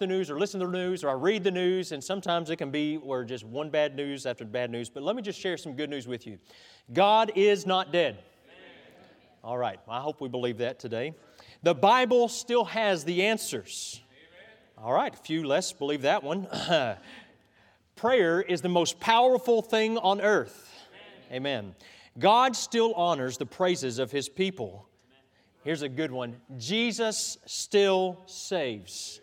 the news or listen to the news or I read the news, and sometimes it can be where just one bad news after bad news. But let me just share some good news with you God is not dead. All right, I hope we believe that today. The Bible still has the answers. All right, a few less believe that one. Prayer is the most powerful thing on earth. Amen. God still honors the praises of His people. Here's a good one Jesus still saves.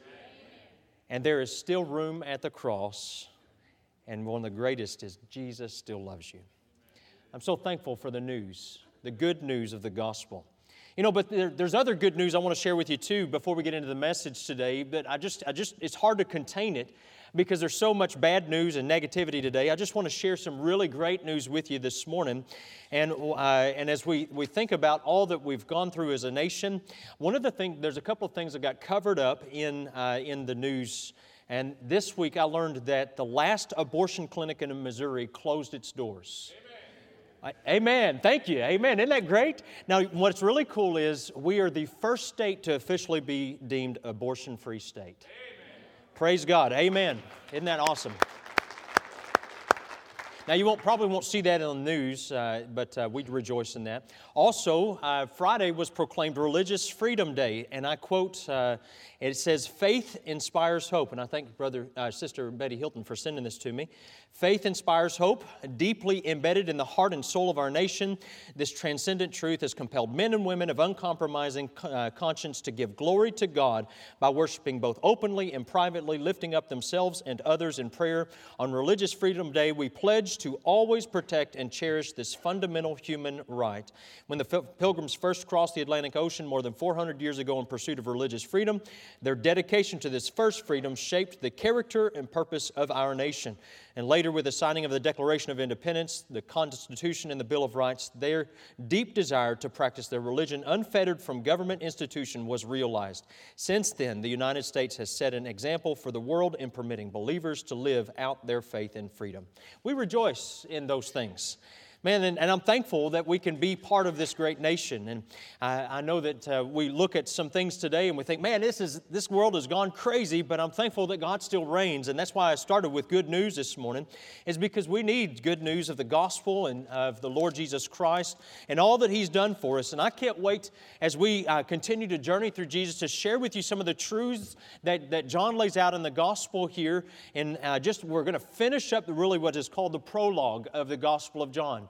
And there is still room at the cross. And one of the greatest is Jesus still loves you. I'm so thankful for the news, the good news of the gospel. You know, but there, there's other good news I want to share with you too before we get into the message today. But I just, I just, it's hard to contain it because there's so much bad news and negativity today. I just want to share some really great news with you this morning. And, uh, and as we, we think about all that we've gone through as a nation, one of the things, there's a couple of things that got covered up in, uh, in the news. And this week I learned that the last abortion clinic in Missouri closed its doors. Amen. Amen. Thank you. Amen. Isn't that great? Now, what's really cool is we are the first state to officially be deemed abortion free state. Amen. Praise God. Amen. Isn't that awesome? Now, you won't, probably won't see that in the news, uh, but uh, we rejoice in that. Also, uh, Friday was proclaimed Religious Freedom Day, and I quote, uh, it says, Faith inspires hope. And I thank Brother, uh, Sister Betty Hilton for sending this to me. Faith inspires hope, deeply embedded in the heart and soul of our nation. This transcendent truth has compelled men and women of uncompromising uh, conscience to give glory to God by worshiping both openly and privately, lifting up themselves and others in prayer. On Religious Freedom Day, we pledge to always protect and cherish this fundamental human right. When the Pilgrims first crossed the Atlantic Ocean more than 400 years ago in pursuit of religious freedom, their dedication to this first freedom shaped the character and purpose of our nation. And later, with the signing of the Declaration of Independence, the Constitution, and the Bill of Rights, their deep desire to practice their religion unfettered from government institution was realized. Since then, the United States has set an example for the world in permitting believers to live out their faith in freedom. We rejoice in those things. Man, and, and, I'm thankful that we can be part of this great nation. And I, I know that uh, we look at some things today and we think, man, this, is, this world has gone crazy, but I'm thankful that God still reigns. And that's why I started with good news this morning, is because we need good news of the gospel and of the Lord Jesus Christ and all that He's done for us. And I can't wait as we uh, continue to journey through Jesus to share with you some of the truths that, that John lays out in the gospel here. And uh, just we're going to finish up really what is called the prologue of the gospel of John.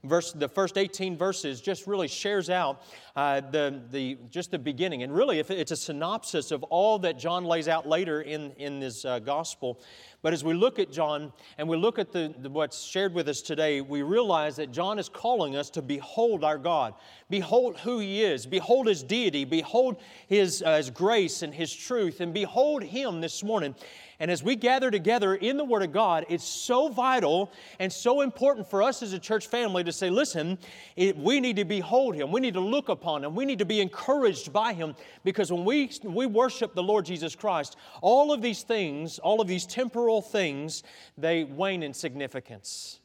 Verse, the first 18 verses just really shares out uh, the, the, just the beginning. And really, if it's a synopsis of all that John lays out later in, in this uh, gospel. But as we look at John and we look at the, the, what's shared with us today, we realize that John is calling us to behold our God. Behold who He is. Behold His deity. Behold His, uh, His grace and His truth. And behold Him this morning. And as we gather together in the Word of God, it's so vital and so important for us as a church family to say, listen, it, we need to behold Him. We need to look upon Him. We need to be encouraged by Him because when we, we worship the Lord Jesus Christ, all of these things, all of these temporal things, they wane in significance.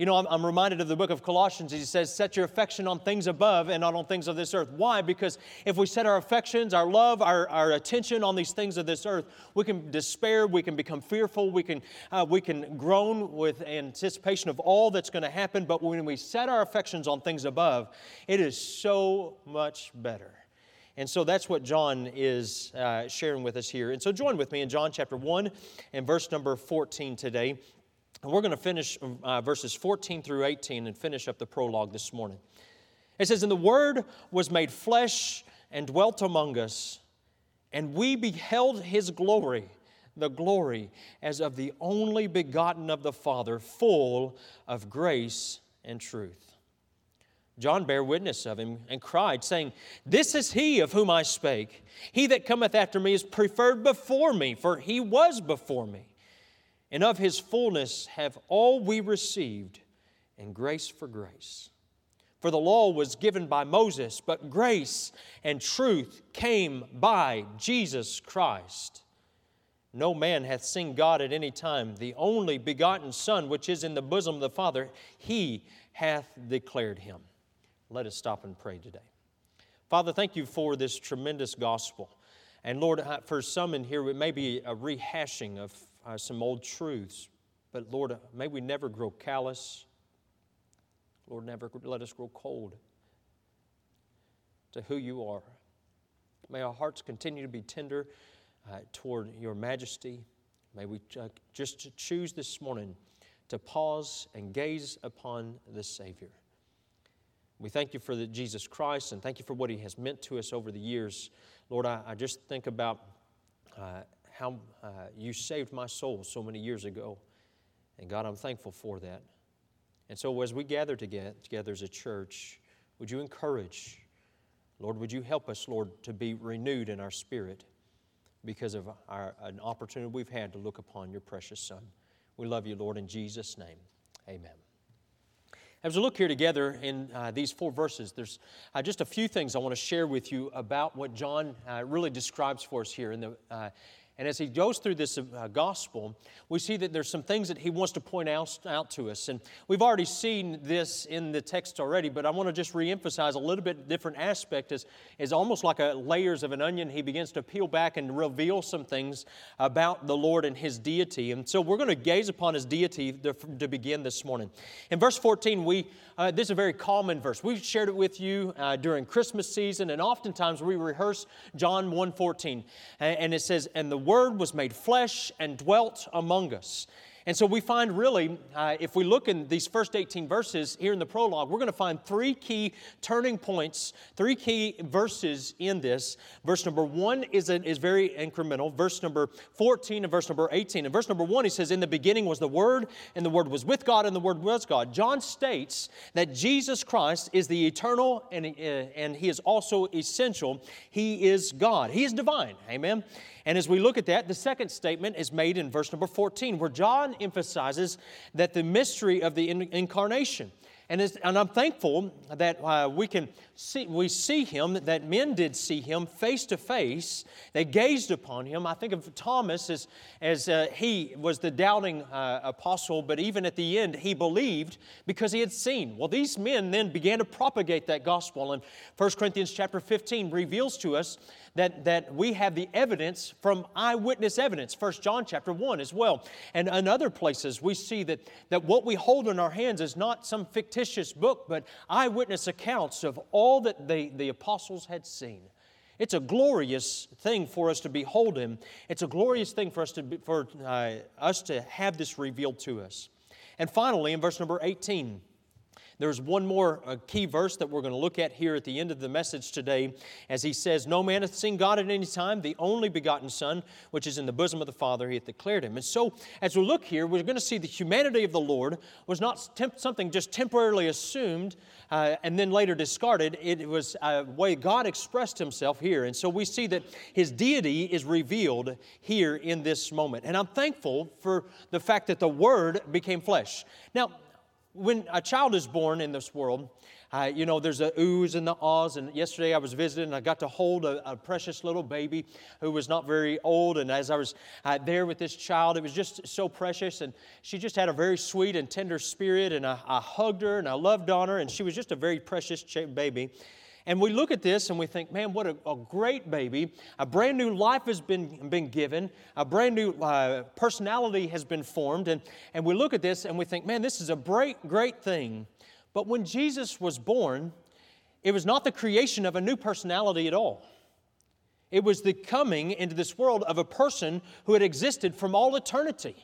You know, I'm, I'm, reminded of the book of Colossians. He says, Set your affection on things above and not on things of this earth. Why? Because if we set our affections, our love, our, our attention on these things of this earth, we can despair, we can become fearful, we can, uh, we can groan with anticipation of all that's going to happen. But when we set our affections on things above, it is so much better. And so that's what John is uh, sharing with us here. And so join with me in John chapter 1 and verse number 14 today. And we're going to finish uh, verses 14 through 18 and finish up the prologue this morning. It says, And the Word was made flesh and dwelt among us, and we beheld his glory, the glory as of the only begotten of the Father, full of grace and truth. John bare witness of him and cried, saying, This is he of whom I spake. He that cometh after me is preferred before me, for he was before me and of his fullness have all we received, and grace for grace. For the law was given by Moses, but grace and truth came by Jesus Christ. No man hath seen God at any time. The only begotten Son, which is in the bosom of the Father, he hath declared him. Let us stop and pray today. Father, thank you for this tremendous gospel. And Lord, for some in here, it may be a rehashing of uh, some old truths. But Lord, may we never grow callous. Lord, never let us grow cold to who you are. May our hearts continue to be tender uh, toward your majesty. May we uh, just choose this morning to pause and gaze upon the Savior. We thank you for the Jesus Christ and thank you for what he has meant to us over the years. Lord, I, I just think about uh, how uh, you saved my soul so many years ago. And God, I'm thankful for that. And so as we gather together, as a church, would you encourage, Lord, would you help us, Lord, to be renewed in our spirit because of our, an opportunity we've had to look upon your precious Son. We love you, Lord, in Jesus' name. Amen. As we look here together in uh, these four verses, there's uh, just a few things I want to share with you about what John uh, really describes for us here in the, uh, and as he goes through this uh, gospel, we see that there's some things that he wants to point out, out to us. And we've already seen this in the text already, but I want to just reemphasize a little bit different aspect as, as almost like a layers of an onion. He begins to peel back and reveal some things about the Lord and his deity. And so we're going to gaze upon his deity to, to begin this morning. In verse 14, we uh, this is a very common verse. We've shared it with you uh, during Christmas season, and oftentimes we rehearse John 1.14. And it says, And the Word was made flesh and dwelt among us. And so we find really, uh, if we look in these first 18 verses here in the prologue, we're going to find three key turning points, three key verses in this. Verse number one is, a, is very incremental. Verse number 14 and verse number 18. In verse number one, he says, In the beginning was the Word, and the Word was with God, and the Word was God. John states that Jesus Christ is the eternal, and, uh, and he is also essential. He is God, he is divine. Amen. And as we look at that, the second statement is made in verse number 14, where John emphasizes that the mystery of the incarnation. And, and I'm thankful that uh, we can see, we see him, that men did see him face to face. They gazed upon him. I think of Thomas as, as uh, he was the doubting uh, apostle, but even at the end, he believed because he had seen. Well, these men then began to propagate that gospel. And 1 Corinthians chapter 15 reveals to us that, that we have the evidence from eyewitness evidence, 1 John chapter 1 as well. And in other places, we see that, that what we hold in our hands is not some fictitious book, but eyewitness accounts of all that the, the apostles had seen. It's a glorious thing for us to behold Him. It's a glorious thing for us to, be, for, uh, us to have this revealed to us. And finally, in verse number 18, there's one more uh, key verse that we're going to look at here at the end of the message today as he says, No man hath seen God at any time, the only begotten Son, which is in the bosom of the Father, he hath declared him. And so, as we look here, we're going to see the humanity of the Lord was not temp- something just temporarily assumed uh, and then later discarded. It was a way God expressed himself here. And so we see that his deity is revealed here in this moment. And I'm thankful for the fact that the Word became flesh. Now, when a child is born in this world, uh, you know, there's a oohs and the ahs. And yesterday I was visiting and I got to hold a, a precious little baby who was not very old. And as I was uh, there with this child, it was just so precious. And she just had a very sweet and tender spirit. And I, I hugged her and I loved on her. And she was just a very precious baby. And we look at this and we think, man, what a, a great baby. A brand new life has been, been given, a brand new uh, personality has been formed. And, and we look at this and we think, man, this is a great, great thing. But when Jesus was born, it was not the creation of a new personality at all. It was the coming into this world of a person who had existed from all eternity.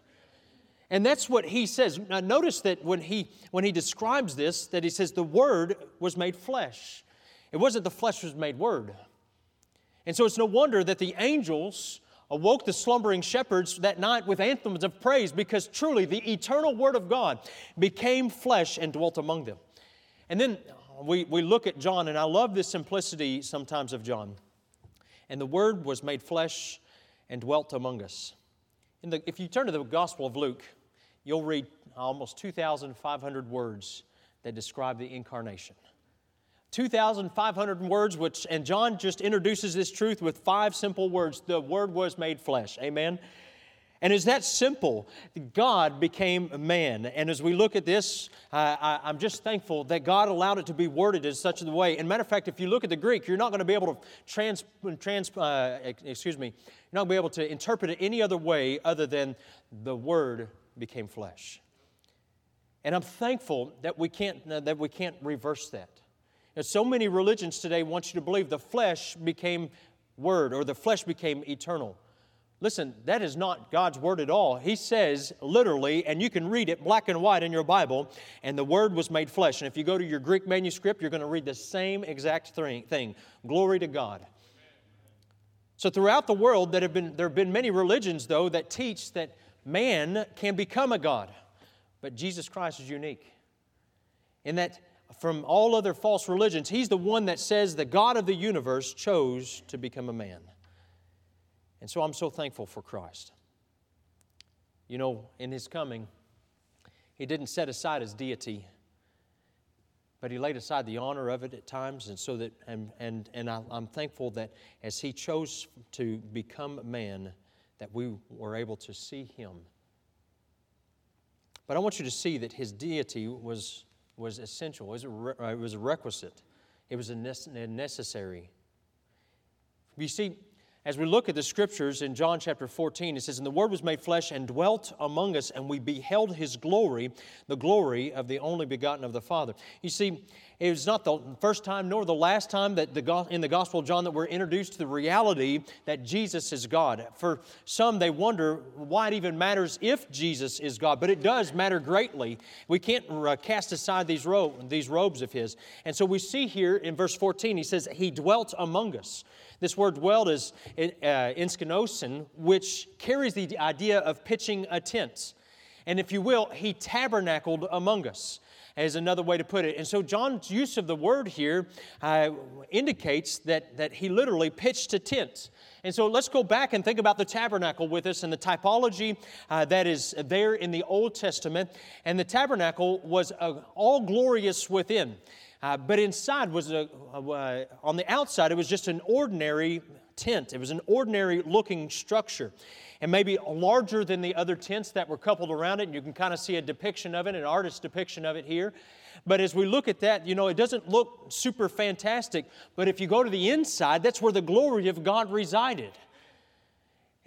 And that's what he says. Now notice that when he when he describes this, that he says the word was made flesh. It wasn't the flesh was made word. And so it's no wonder that the angels awoke the slumbering shepherds that night with anthems of praise because truly the eternal Word of God became flesh and dwelt among them. And then we, we look at John, and I love the simplicity sometimes of John. And the Word was made flesh and dwelt among us. The, if you turn to the Gospel of Luke, you'll read almost 2,500 words that describe the incarnation. 2,500 words, which, and John just introduces this truth with five simple words. The Word was made flesh. Amen? And is that simple. God became man. And as we look at this, uh, I, am just thankful that God allowed it to be worded in such a way. And matter of fact, if you look at the Greek, you're not going to be able to trans, trans uh, excuse me, you're not going to be able to interpret it any other way other than the Word became flesh. And I'm thankful that we can't, that we can't reverse that. And so many religions today want you to believe the flesh became Word or the flesh became eternal. Listen, that is not God's word at all. He says literally, and you can read it black and white in your Bible, and the word was made flesh. And if you go to your Greek manuscript, you're going to read the same exact thing. Glory to God. So throughout the world, that have been, there have been many religions, though, that teach that man can become a God. But Jesus Christ is unique. In that, from all other false religions, he's the one that says the God of the universe chose to become a man. And so I'm so thankful for Christ. You know, in his coming, he didn't set aside his deity, but he laid aside the honor of it at times. And so that, and, and, and I, I'm thankful that as he chose to become man, that we were able to see him. But I want you to see that his deity was, was essential, it was, a, uh, it was a requisite, it was a necessary. You see, as we look at the scriptures in John chapter 14, it says, And the Word was made flesh and dwelt among us, and we beheld his glory, the glory of the only begotten of the Father. You see, it was not the first time nor the last time that the, in the Gospel of John that we're introduced to the reality that Jesus is God. For some, they wonder why it even matters if Jesus is God, but it does matter greatly. We can't uh, cast aside these, ro- these robes of His. And so we see here in verse 14, He says, He dwelt among us. This word dwelt is in uh, which carries the idea of pitching a tent. And if you will, he tabernacled among us, is another way to put it. And so John's use of the word here uh, indicates that, that he literally pitched a tent. And so let's go back and think about the tabernacle with us and the typology uh, that is there in the Old Testament. And the tabernacle was uh, all glorious within. Uh, but inside was a, uh, on the outside, it was just an ordinary tent. It was an ordinary looking structure. And maybe larger than the other tents that were coupled around it. And you can kind of see a depiction of it, an artist's depiction of it here. But as we look at that, you know, it doesn't look super fantastic. But if you go to the inside, that's where the glory of God resided.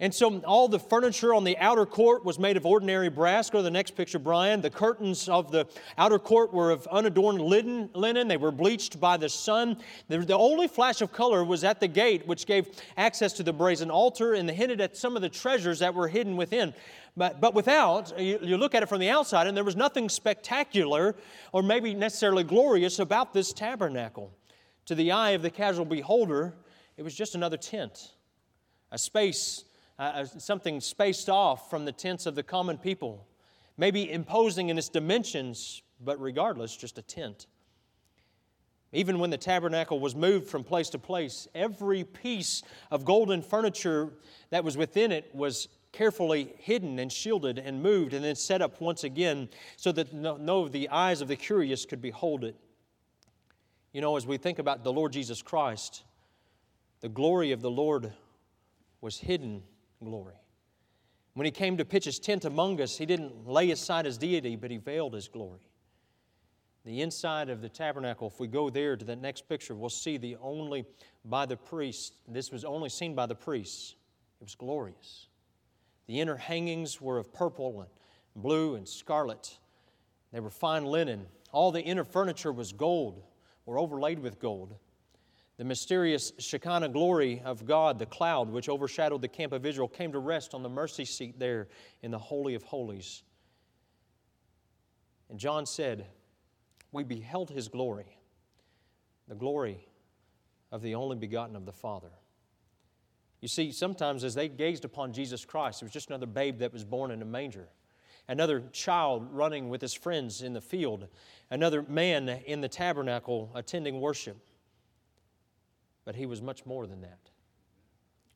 And so all the furniture on the outer court was made of ordinary brass. Go to the next picture, Brian. The curtains of the outer court were of unadorned linen. They were bleached by the sun. The only flash of color was at the gate, which gave access to the brazen altar and hinted at some of the treasures that were hidden within. But, but without, you, you look at it from the outside, and there was nothing spectacular or maybe necessarily glorious about this tabernacle. To the eye of the casual beholder, it was just another tent, a space uh, uh, something spaced off from the tents of the common people, maybe imposing in its dimensions, but regardless, just a tent. Even when the tabernacle was moved from place to place, every piece of golden furniture that was within it was carefully hidden and shielded and moved and then set up once again so that no, no the eyes of the curious could behold it. You know, as we think about the Lord Jesus Christ, the glory of the Lord was hidden glory. When he came to pitch his tent among us, he didn't lay aside his deity, but he veiled his glory. The inside of the tabernacle, if we go there to the next picture, we'll see the only by the priests. This was only seen by the priests. It was glorious. The inner hangings were of purple and blue and scarlet. They were fine linen. All the inner furniture was gold or overlaid with gold. The mysterious Shekinah glory of God, the cloud which overshadowed the camp of Israel, came to rest on the mercy seat there in the Holy of Holies. And John said, We beheld his glory, the glory of the only begotten of the Father. You see, sometimes as they gazed upon Jesus Christ, it was just another babe that was born in a manger, another child running with his friends in the field, another man in the tabernacle attending worship. But he was much more than that.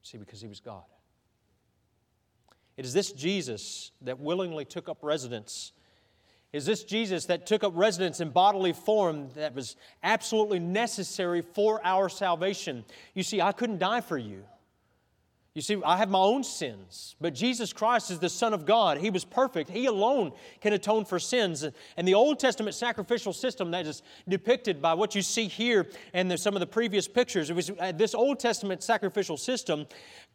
See, because he was God. It is this Jesus that willingly took up residence. Is this Jesus that took up residence in bodily form that was absolutely necessary for our salvation? You see, I couldn't die for you. You see, I have my own sins, but Jesus Christ is the Son of God. He was perfect. He alone can atone for sins. And the Old Testament sacrificial system that is depicted by what you see here and some of the previous pictures, it was, uh, this Old Testament sacrificial system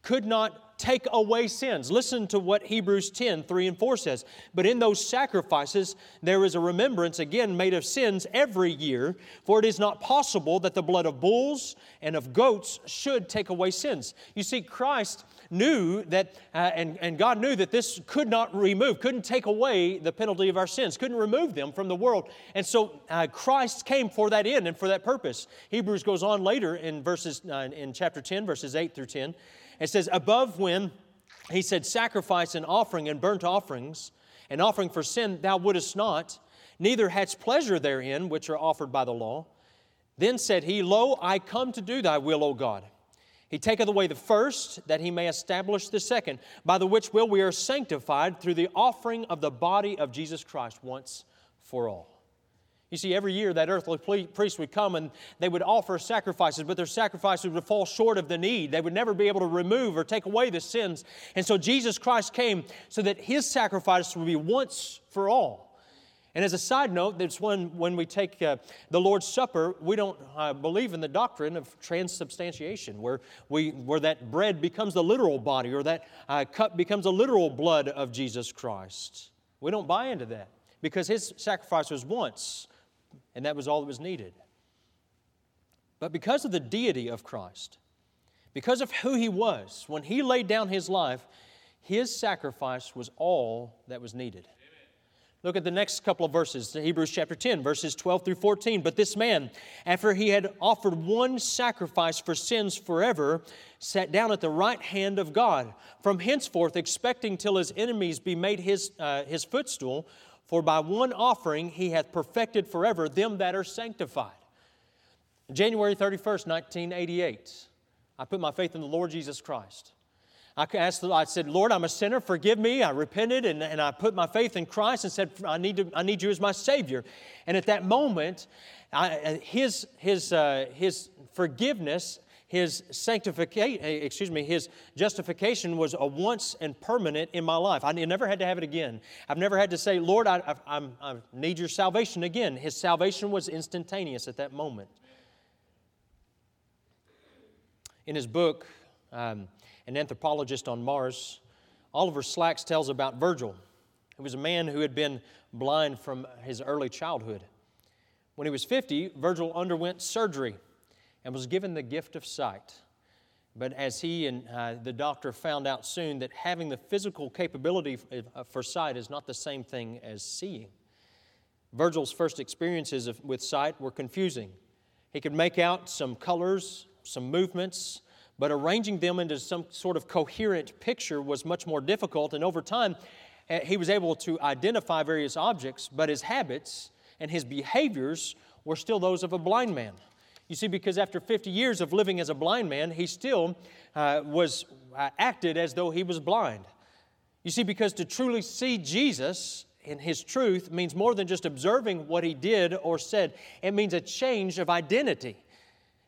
could not take away sins. Listen to what Hebrews 10 3 and 4 says. But in those sacrifices, there is a remembrance again made of sins every year, for it is not possible that the blood of bulls and of goats should take away sins. You see, Christ knew that, uh, and, and God knew that this could not remove, couldn't take away the penalty of our sins, couldn't remove them from the world. And so uh, Christ came for that end and for that purpose. Hebrews goes on later in verses, uh, in chapter 10, verses 8 through 10. It says, Above when he said, Sacrifice and offering and burnt offerings, and offering for sin thou wouldest not, neither hadst pleasure therein, which are offered by the law. Then said he, Lo, I come to do thy will, O God. He taketh away the first, that he may establish the second, by the which will we are sanctified through the offering of the body of Jesus Christ once for all. You see, every year that earthly priest would come and they would offer sacrifices, but their sacrifices would fall short of the need. They would never be able to remove or take away the sins. And so Jesus Christ came so that his sacrifice would be once for all. And as a side note, that's when, when we take uh, the Lord's Supper, we don't uh, believe in the doctrine of transubstantiation, where, we, where that bread becomes the literal body or that uh, cup becomes a literal blood of Jesus Christ. We don't buy into that because his sacrifice was once and that was all that was needed. But because of the deity of Christ, because of who he was, when he laid down his life, his sacrifice was all that was needed. Look at the next couple of verses, Hebrews chapter 10, verses 12 through 14. But this man, after he had offered one sacrifice for sins forever, sat down at the right hand of God, from henceforth expecting till his enemies be made his, uh, his footstool. For by one offering he hath perfected forever them that are sanctified. January 31st, 1988, I put my faith in the Lord Jesus Christ. I asked, I said, Lord, I'm a sinner, forgive me. I repented and, and I put my faith in Christ and said, I need, to, I need you as my Savior. And at that moment, I, his, his, uh, his forgiveness his sanctification, eh, excuse me, his justification was a once and permanent in my life. I never had to have it again. I've never had to say, Lord, I, I, I need your salvation again. His salvation was instantaneous at that moment. In his book, um, An Anthropologist on Mars, Oliver Sacks tells about Virgil. He was a man who had been blind from his early childhood. When he was 50, Virgil underwent surgery and was given the gift of sight. But as he and uh, the doctor found out soon that having the physical capability uh, for sight is not the same thing as seeing. Virgil's first experiences of, with sight were confusing. He could make out some colors, some movements, but arranging them into some sort of coherent picture was much more difficult. And over time, uh, he was able to identify various objects, but his habits and his behaviors were still those of a blind man. You see, because after 50 years of living as a blind man, he still uh, was uh, acted as though he was blind. You see, because to truly see Jesus in his truth means more than just observing what he did or said, it means a change of identity.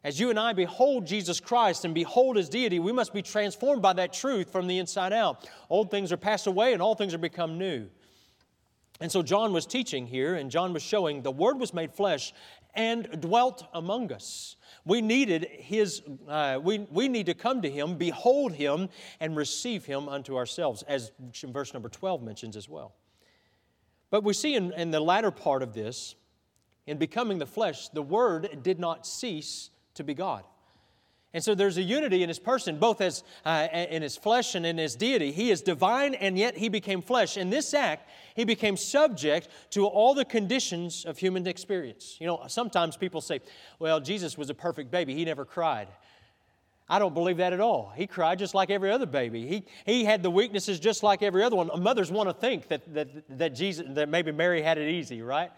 As you and I behold Jesus Christ and behold his deity, we must be transformed by that truth from the inside out. Old things are passed away and all things are become new. And so John was teaching here, and John was showing the Word was made flesh and dwelt among us. We needed his, uh, we, we need to come to him, behold him, and receive him unto ourselves, as verse number 12 mentions as well. But we see in, in the latter part of this, in becoming the flesh, the Word did not cease to be God. And so there's a unity in his person, both as uh, in his flesh and in his deity. He is divine, and yet he became flesh. In this act, he became subject to all the conditions of human experience. You know, sometimes people say, well, Jesus was a perfect baby, he never cried. I don't believe that at all. He cried just like every other baby. He, he had the weaknesses just like every other one. Mothers want to think that, that, that, Jesus, that maybe Mary had it easy, right?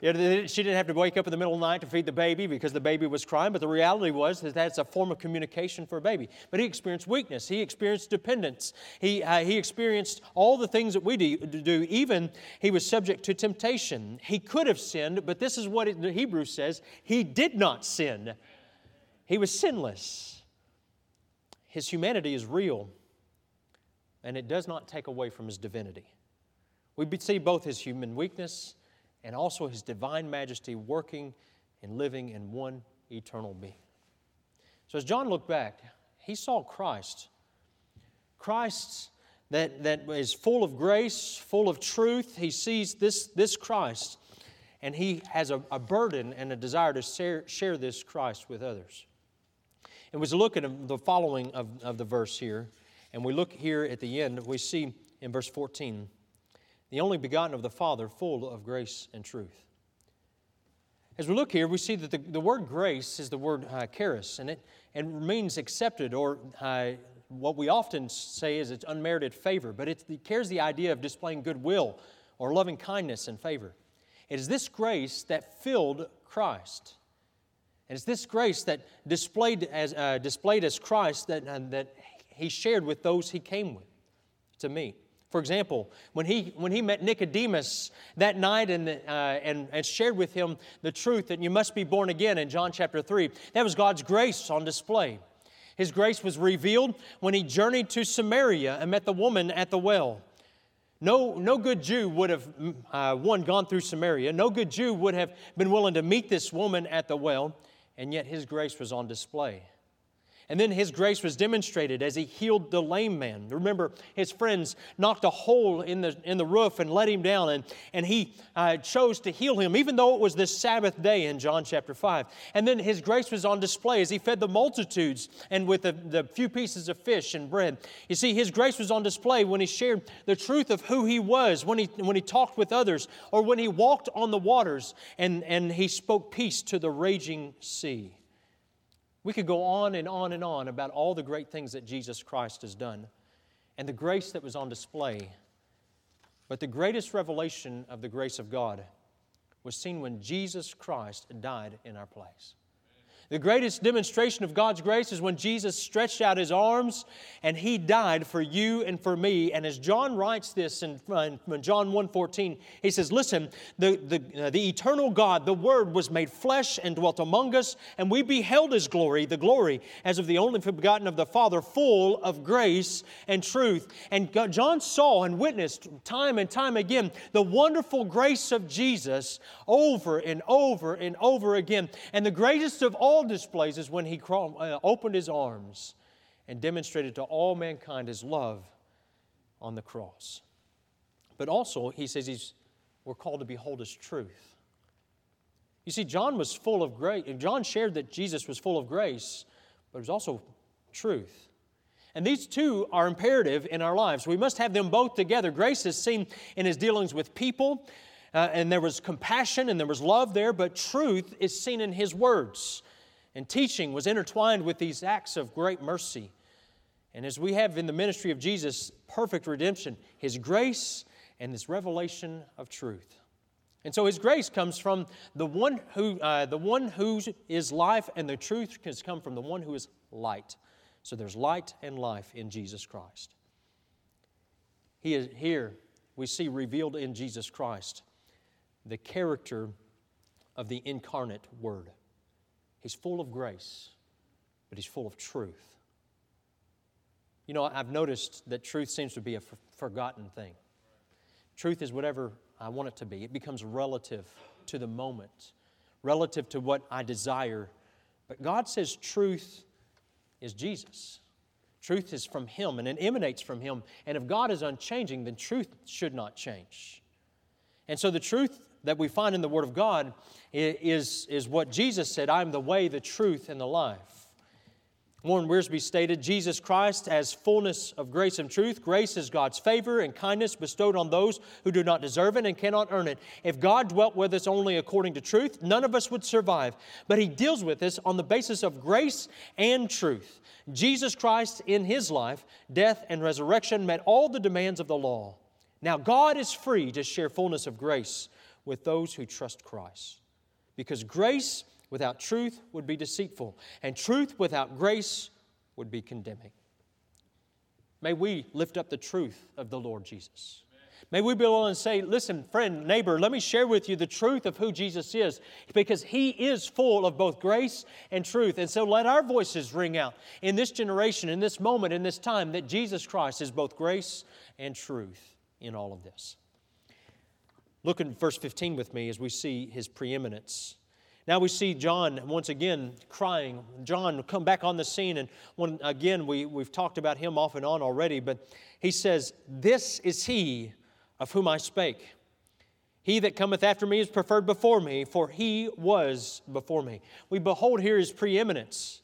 She didn't have to wake up in the middle of the night to feed the baby because the baby was crying, but the reality was that that's a form of communication for a baby. But he experienced weakness, he experienced dependence, he, uh, he experienced all the things that we do, do. Even he was subject to temptation. He could have sinned, but this is what it, the Hebrew says he did not sin. He was sinless. his humanity is real, and it does not take away from his divinity. We see both his human weakness and also his divine majesty working and living in one eternal being. So as John looked back, he saw Christ. Christ that, that is full of grace, full of truth. He sees this, this Christ, and he has a, a burden and a desire to share, share this Christ with others. And we look at the following of, of the verse here, and we look here at the end, we see in verse 14, the only begotten of the Father, full of grace and truth. As we look here, we see that the, the word grace is the word uh, charis, and it, it means accepted, or uh, what we often say is it's unmerited favor, but it carries the idea of displaying goodwill or loving kindness and favor. It is this grace that filled Christ. And it's this grace that displayed as, uh, displayed as Christ that, uh, that he shared with those he came with to meet. For example, when he, when he met Nicodemus that night and, uh, and, and shared with him the truth that you must be born again in John chapter 3, that was God's grace on display. His grace was revealed when he journeyed to Samaria and met the woman at the well. No, no good Jew would have, uh, one, gone through Samaria. No good Jew would have been willing to meet this woman at the well, and yet his grace was on display. And then his grace was demonstrated as he healed the lame man. Remember, his friends knocked a hole in the, in the roof and let him down, and, and he uh, chose to heal him, even though it was this Sabbath day in John chapter 5. And then his grace was on display as he fed the multitudes and with the, the few pieces of fish and bread. You see, his grace was on display when he shared the truth of who he was, when he, when he talked with others, or when he walked on the waters and, and he spoke peace to the raging sea. We could go on and on and on about all the great things that Jesus Christ has done and the grace that was on display. But the greatest revelation of the grace of God was seen when Jesus Christ died in our place. The greatest demonstration of God's grace is when Jesus stretched out his arms and he died for you and for me. And as John writes this in, in John 1:14, he says, "Listen, the, the, uh, the eternal God, the Word, was made flesh and dwelt among us, and we beheld his glory, the glory as of the only begotten of the Father, full of grace and truth." And God, John saw and witnessed time and time again the wonderful grace of Jesus over and over and over again. And the greatest of all all displays is when he uh, opened his arms and demonstrated to all mankind his love on the cross. But also, he says he's, we're called to behold his truth. You see, John was full of grace. John shared that Jesus was full of grace, but it was also truth. And these two are imperative in our lives. We must have them both together. Grace is seen in his dealings with people, uh, and there was compassion and there was love there, but truth is seen in his words and teaching was intertwined with these acts of great mercy. And as we have in the ministry of Jesus, perfect redemption, His grace and this revelation of truth. And so His grace comes from the one who, uh, the one who is life, and the truth has come from the one who is light. So there's light and life in Jesus Christ. He is here we see revealed in Jesus Christ the character of the incarnate Word. He's full of grace, but he's full of truth. You know, I've noticed that truth seems to be a forgotten thing. Truth is whatever I want it to be, it becomes relative to the moment, relative to what I desire. But God says truth is Jesus. Truth is from Him and it emanates from Him. And if God is unchanging, then truth should not change. And so the truth that we find in the Word of God is, is what Jesus said I am the way, the truth, and the life. Warren Wiersbe stated Jesus Christ as fullness of grace and truth. Grace is God's favor and kindness bestowed on those who do not deserve it and cannot earn it. If God dwelt with us only according to truth, none of us would survive. But He deals with us on the basis of grace and truth. Jesus Christ, in His life, death, and resurrection, met all the demands of the law. Now, God is free to share fullness of grace with those who trust Christ. Because grace without truth would be deceitful, and truth without grace would be condemning. May we lift up the truth of the Lord Jesus. May we be able to say, listen, friend, neighbor, let me share with you the truth of who Jesus is, because he is full of both grace and truth. And so let our voices ring out in this generation, in this moment, in this time, that Jesus Christ is both grace and truth in all of this. Look at verse 15 with me as we see his preeminence. Now we see John once again crying. John come back on the scene, and when, again, we, we've talked about him off and on already, but he says, This is he of whom I spake. He that cometh after me is preferred before me, for he was before me. We behold here his preeminence.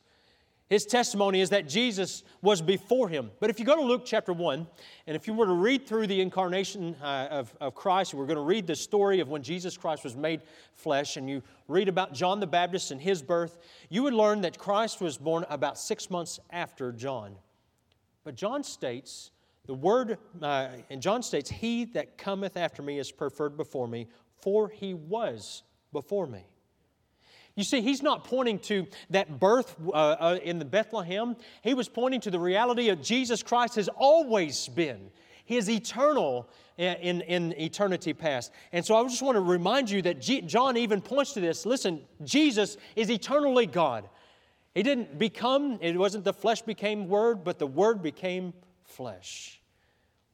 His testimony is that Jesus was before him. But if you go to Luke chapter 1, and if you were to read through the incarnation uh, of, of Christ, we're going to read the story of when Jesus Christ was made flesh, and you read about John the Baptist and his birth, you would learn that Christ was born about six months after John. But John states the word, uh, and John states, He that cometh after me is preferred before me, for he was before me. You see, he's not pointing to that birth uh, uh, in the Bethlehem. He was pointing to the reality of Jesus Christ has always been. He is eternal in, in eternity past. And so I just want to remind you that G- John even points to this. Listen, Jesus is eternally God. He didn't become, it wasn't the flesh became word, but the word became flesh.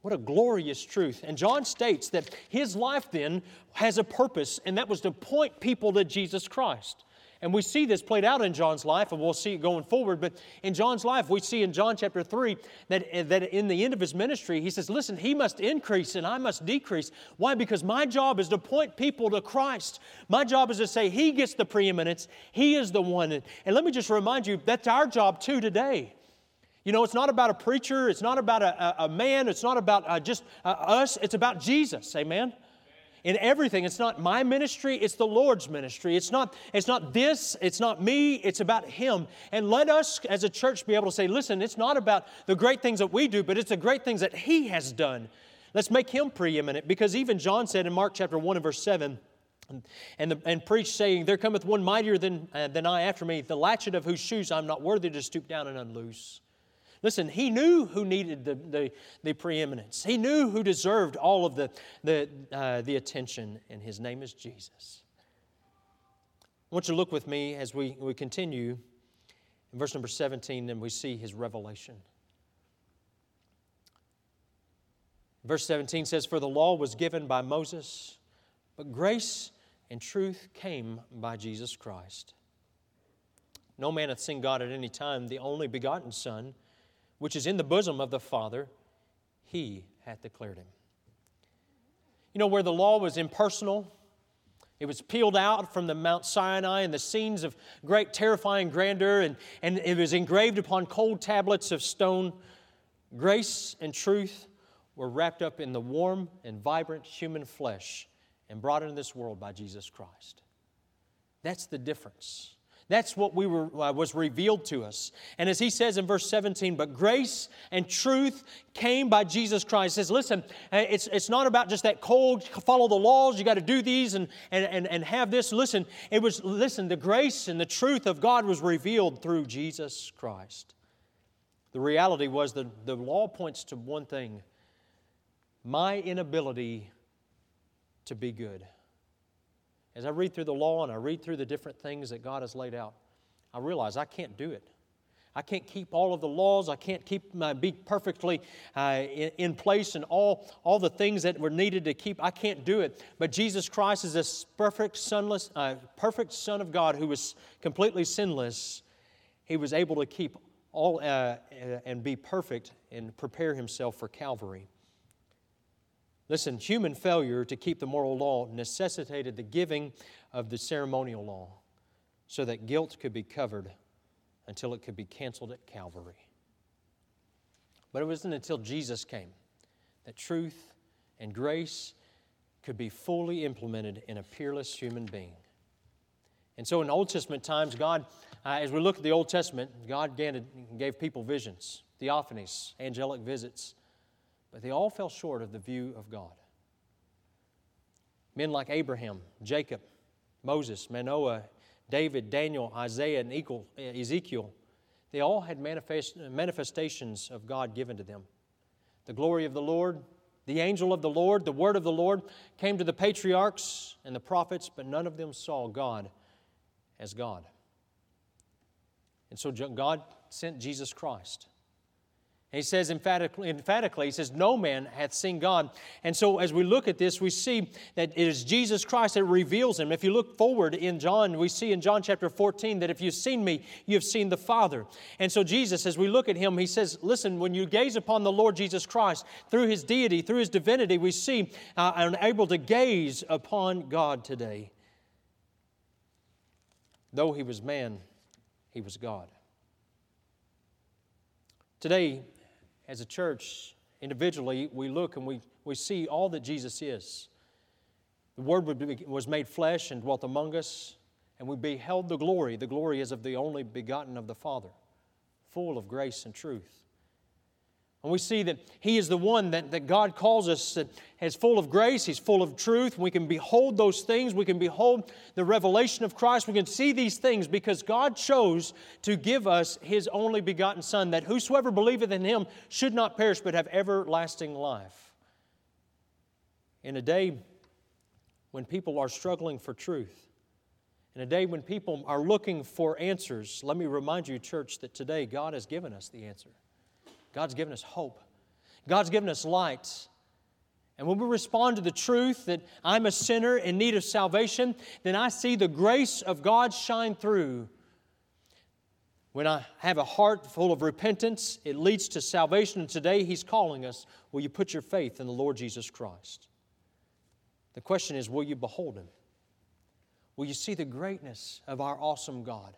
What a glorious truth. And John states that his life then has a purpose, and that was to point people to Jesus Christ. And we see this played out in John's life, and we'll see it going forward. But in John's life, we see in John chapter 3 that, that in the end of his ministry, he says, Listen, he must increase and I must decrease. Why? Because my job is to point people to Christ. My job is to say, He gets the preeminence, He is the one. And let me just remind you, that's our job too today. You know, it's not about a preacher, it's not about a, a, a man, it's not about uh, just uh, us, it's about Jesus. Amen? In everything, it's not my ministry, it's the Lord's ministry. It's not, it's not this, it's not me, it's about Him. And let us as a church be able to say, listen, it's not about the great things that we do, but it's the great things that He has done. Let's make Him preeminent because even John said in Mark chapter 1 and verse 7, and, the, and preached, saying, There cometh one mightier than, uh, than I after me, the latchet of whose shoes I'm not worthy to stoop down and unloose. Listen, he knew who needed the, the, the, preeminence. He knew who deserved all of the, the, uh, the attention, and his name is Jesus. I want you to look with me as we, we continue in verse number 17, and we see his revelation. Verse 17 says, For the law was given by Moses, but grace and truth came by Jesus Christ. No man hath seen God at any time, the only begotten Son which is in the bosom of the Father, he hath declared him. You know, where the law was impersonal, it was pealed out from the Mount Sinai and the scenes of great terrifying grandeur, and, and it was engraved upon cold tablets of stone. Grace and truth were wrapped up in the warm and vibrant human flesh and brought into this world by Jesus Christ. That's the difference. That's what we were, uh, was revealed to us. And as he says in verse 17, but grace and truth came by Jesus Christ. He says, listen, uh, it's, it's not about just that cold, follow the laws, you got to do these and, and, and, and have this. Listen, it was, listen, the grace and the truth of God was revealed through Jesus Christ. The reality was that the law points to one thing my inability to be good. As I read through the law and I read through the different things that God has laid out, I realize I can't do it. I can't keep all of the laws. I can't keep my, be perfectly uh, in, in, place and all, all the things that were needed to keep. I can't do it. But Jesus Christ is this perfect, sonless, uh, perfect Son of God who was completely sinless. He was able to keep all uh, and be perfect and prepare himself for Calvary. Listen, human failure to keep the moral law necessitated the giving of the ceremonial law so that guilt could be covered until it could be canceled at Calvary. But it wasn't until Jesus came that truth and grace could be fully implemented in a peerless human being. And so in Old Testament times, God, uh, as we look at the Old Testament, God gave people visions, theophanies, angelic visits but they all fell short of the view of God. Men like Abraham, Jacob, Moses, Manoah, David, Daniel, Isaiah, and Ezekiel, they all had manifest, manifestations of God given to them. The glory of the Lord, the angel of the Lord, the word of the Lord, came to the patriarchs and the prophets, but none of them saw God as God. And so God sent Jesus Christ. He says emphatically, emphatically, he says, No man hath seen God. And so as we look at this, we see that it is Jesus Christ that reveals him. If you look forward in John, we see in John chapter 14 that if you've seen me, you have seen the Father. And so Jesus, as we look at him, he says, Listen, when you gaze upon the Lord Jesus Christ, through his deity, through his divinity, we see uh, and able to gaze upon God today. Though he was man, he was God. Today, as a church, individually, we look and we, we see all that Jesus is. The Word was made flesh and dwelt among us, and we beheld the glory. The glory is of the only begotten of the Father, full of grace and truth. And we see that He is the one that, that God calls us that is full of grace, He's full of truth. We can behold those things. We can behold the revelation of Christ. We can see these things because God chose to give us His only begotten Son, that whosoever believeth in Him should not perish but have everlasting life. In a day when people are struggling for truth, in a day when people are looking for answers, let me remind you, church, that today God has given us the answer. God's given us hope. God's given us light. And when we respond to the truth that I'm a sinner in need of salvation, then I see the grace of God shine through. When I have a heart full of repentance, it leads to salvation. And today He's calling us Will you put your faith in the Lord Jesus Christ? The question is Will you behold Him? Will you see the greatness of our awesome God?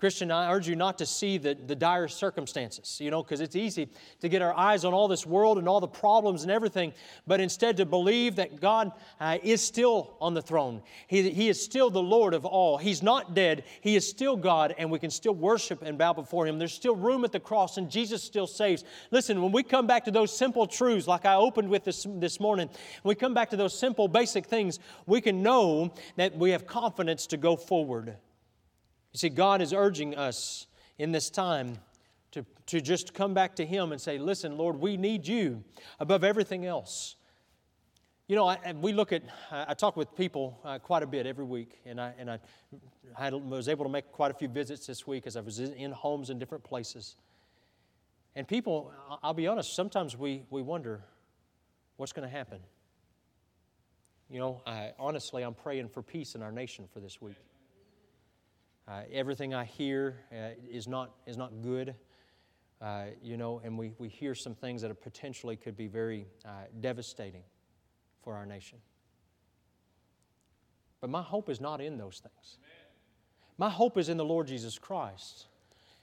Christian, I urge you not to see the, the dire circumstances, you know, because it's easy to get our eyes on all this world and all the problems and everything, but instead to believe that God uh, is still on the throne. He, he is still the Lord of all. He's not dead. He is still God, and we can still worship and bow before Him. There's still room at the cross, and Jesus still saves. Listen, when we come back to those simple truths, like I opened with this, this morning, when we come back to those simple, basic things, we can know that we have confidence to go forward. You see, God is urging us in this time to, to just come back to Him and say, Listen, Lord, we need you above everything else. You know, I, we look at, I talk with people uh, quite a bit every week, and, I, and I, was able to make quite a few visits this week as I was in homes in different places. And people, I'll be honest, sometimes we, we wonder what's going to happen. You know, I, honestly, I'm praying for peace in our nation for this week. Uh, everything I hear uh, is, not, is not good, uh, you know, and we, we hear some things that potentially could be very uh, devastating for our nation. But my hope is not in those things. My hope is in the Lord Jesus Christ.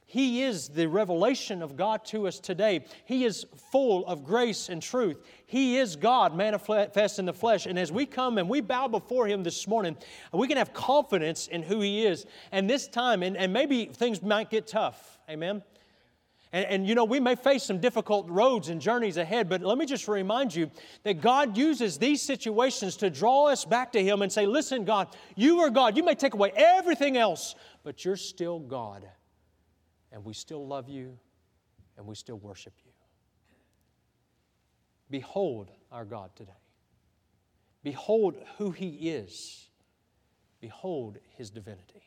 He is the revelation of God to us today. He is full of grace and truth. He is God manifest in the flesh. And as we come and we bow before Him this morning, we can have confidence in who He is. And this time, and, and maybe things might get tough. Amen. And, and, you know, we may face some difficult roads and journeys ahead, but let me just remind you that God uses these situations to draw us back to Him and say, Listen, God, you are God. You may take away everything else, but you're still God and we still love you and we still worship you. Behold our God today. Behold who He is. Behold His divinity.